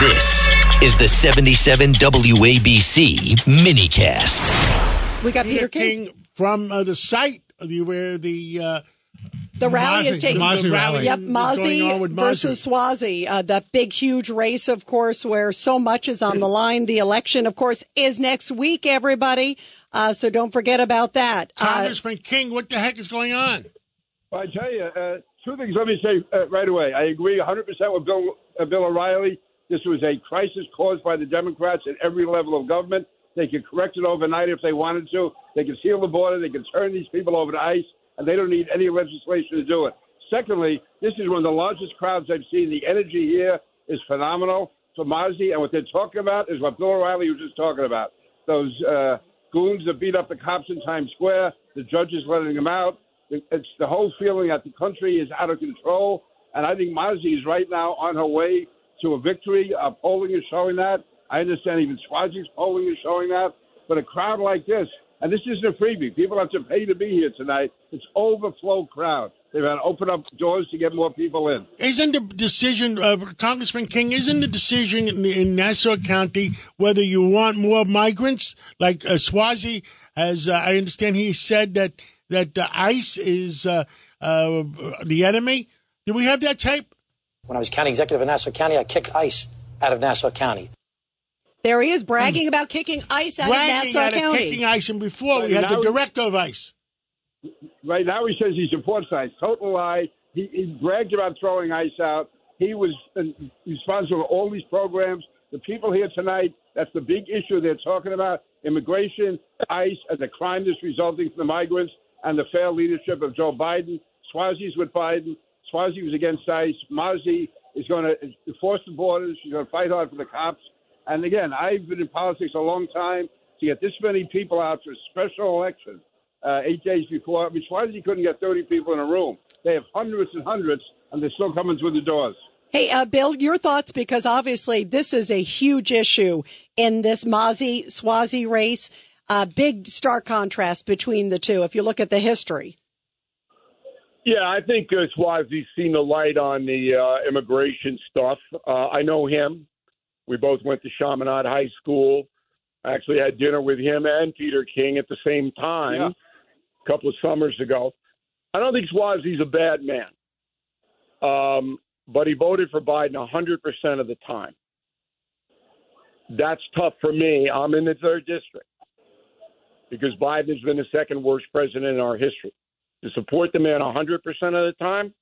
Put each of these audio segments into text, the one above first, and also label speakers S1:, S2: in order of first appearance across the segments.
S1: This is the 77 WABC minicast.
S2: We got
S3: Peter
S2: Peter King.
S3: King from uh, the site of the- where the uh,
S2: The rally is taking
S4: Mazi
S3: the
S4: rally.
S2: Yep,
S3: is going on Mazi
S2: versus
S3: Mazi.
S2: Suozzi. Uh, that big, huge race, of course, where so much is on the line. The election, of course, is next week, everybody. Uh, so don't forget about that. Uh,
S3: Congressman King. What the heck is going on?
S5: Well, I tell you, uh, two things. Let me say uh, right away. I agree 100% with Bill, uh, Bill O'Reilly. This was a crisis caused by the Democrats at every level of government. They could correct it overnight if they wanted to. They could seal the border. They could turn these people over to ICE, and they don't need any legislation to do it. Secondly, this is one of the largest crowds I've seen. The energy here is phenomenal for Mazi, and what they're talking about is what Bill O'Reilly was just talking about. Those uh, goons that beat up the cops in Times Square, the judges letting them out. It's the whole feeling that the country is out of control, and I think Mazi is right now on her way to a victory. Uh, polling is showing that. I understand even Suozzi's polling is showing that. But a crowd like this, and this isn't a freebie. People have to pay to be here tonight. It's overflow crowd. They've had to open up doors to get more people in.
S3: Isn't the decision, uh, Congressman King? Isn't the decision in, in Nassau County whether you want more migrants, like uh, Suozzi, as uh, I understand he said that that ICE is uh, uh, the enemy? Do we have that tape?
S6: When I was county executive in Nassau County, I kicked ICE out of Nassau County.
S2: there he is bragging about kicking ICE out
S3: Hmm. Bragging
S2: of Nassau
S3: out of
S2: County.
S3: kicking ICE, and before we
S5: Right,
S3: had the director of ICE.
S5: Right now, he says he supports ICE. Total lie. He, he bragged about throwing ICE out. He was uh, responsible for all these programs. The people here tonight, that's the big issue they're talking about immigration, ICE, and the crime that's resulting from the migrants, and the failed leadership of Joe Biden. Suozzi's with Biden. Suozzi was against ICE. Mazi is going to enforce the borders. She's going to fight hard for the cops. And again, I've been in politics a long time. To get this many people out for a special election uh, eight days before, I mean, Suozzi couldn't get 30 people in a room. They have hundreds and hundreds, and they're still coming through the doors.
S2: Hey, uh, Bill, your thoughts because obviously this is a huge issue in this Mazi Suozzi race. Uh, big stark contrast between the two. If you look at the history.
S7: Yeah, I think uh, Suozzi's seen the light on the uh, immigration stuff. Uh, I know him. We both went to Chaminade High School. I actually had dinner with him and Peter King at the same time
S5: Yeah.
S7: a couple of summers ago. I don't think Suozzi's a bad man, um, but he voted for Biden 100% of the time. That's tough for me. I'm in the third district because Biden has been the second worst president in our history to support the man 100% of the time,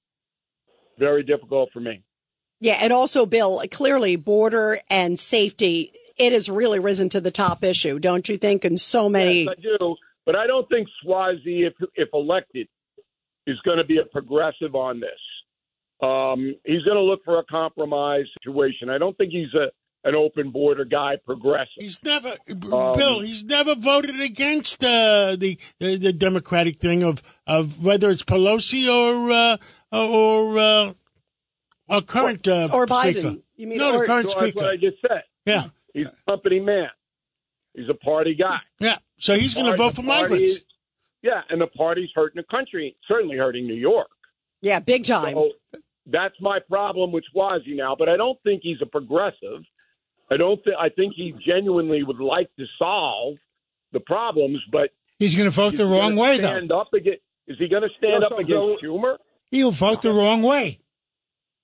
S7: very difficult for me.
S2: Yeah, and also, Bill, clearly border and safety, it has really risen to the top issue, don't you think? And so many.
S7: Yes, I do, but I don't think Suozzi, if if elected, is going to be a progressive on this. Um, he's going to look for a compromise situation. I don't think he's a an open border guy, progressive.
S3: He's never,
S7: Um,
S3: Bill. He's never voted against uh, the, the the Democratic thing of of whether it's Pelosi or uh, or uh, our current uh,
S2: or Biden. You mean
S3: no,
S2: or-
S3: the current
S7: So that's what
S3: speaker.
S7: I just said.
S3: Yeah,
S7: He's a company man. He's a party guy.
S3: yeah. So he's going to vote for
S7: the party
S3: migrants.
S7: yeah, and the party's hurting the country, certainly hurting New York.
S2: Yeah, big time.
S7: So that's my problem with Suozzi now. But I don't think he's a progressive. I don't think. I think he genuinely would like to solve the problems, but
S4: He's going to vote the wrong
S7: gonna
S4: way, though.
S7: stand Up against, is he going to stand
S5: No,
S7: up
S5: so
S7: against
S5: Bill-
S7: Schumer?
S4: He'll vote the wrong way.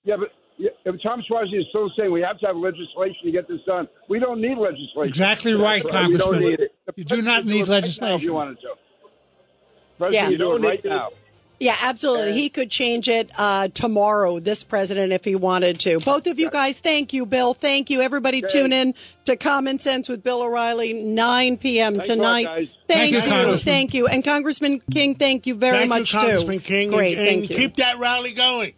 S5: Yeah, but yeah, Tom Suozzi is still saying we have to have legislation to get this done. We don't need legislation.
S4: Exactly right,
S5: We
S4: Congressman.
S5: don't need it.
S4: You do not need
S5: could do it right now If
S4: legislation.
S5: you wanted to.
S2: Yeah.
S5: You do it right
S7: need to-
S5: now.
S2: Yeah, absolutely. He could change it uh, tomorrow, this president, if he wanted to. Both of you guys, thank you, Bill. Thank you. Everybody tune in to Common Sense with Bill O'Reilly, 9 p.m.
S5: Thanks a lot,
S2: tonight. Thank,
S4: Thank you,
S2: you. Thank you. And Congressman King, thank you very
S3: Thank
S2: much,
S3: you, Congressman
S2: too.
S3: King,
S2: Great,
S3: and,
S2: thank
S3: and
S2: you.
S3: keep that rally going.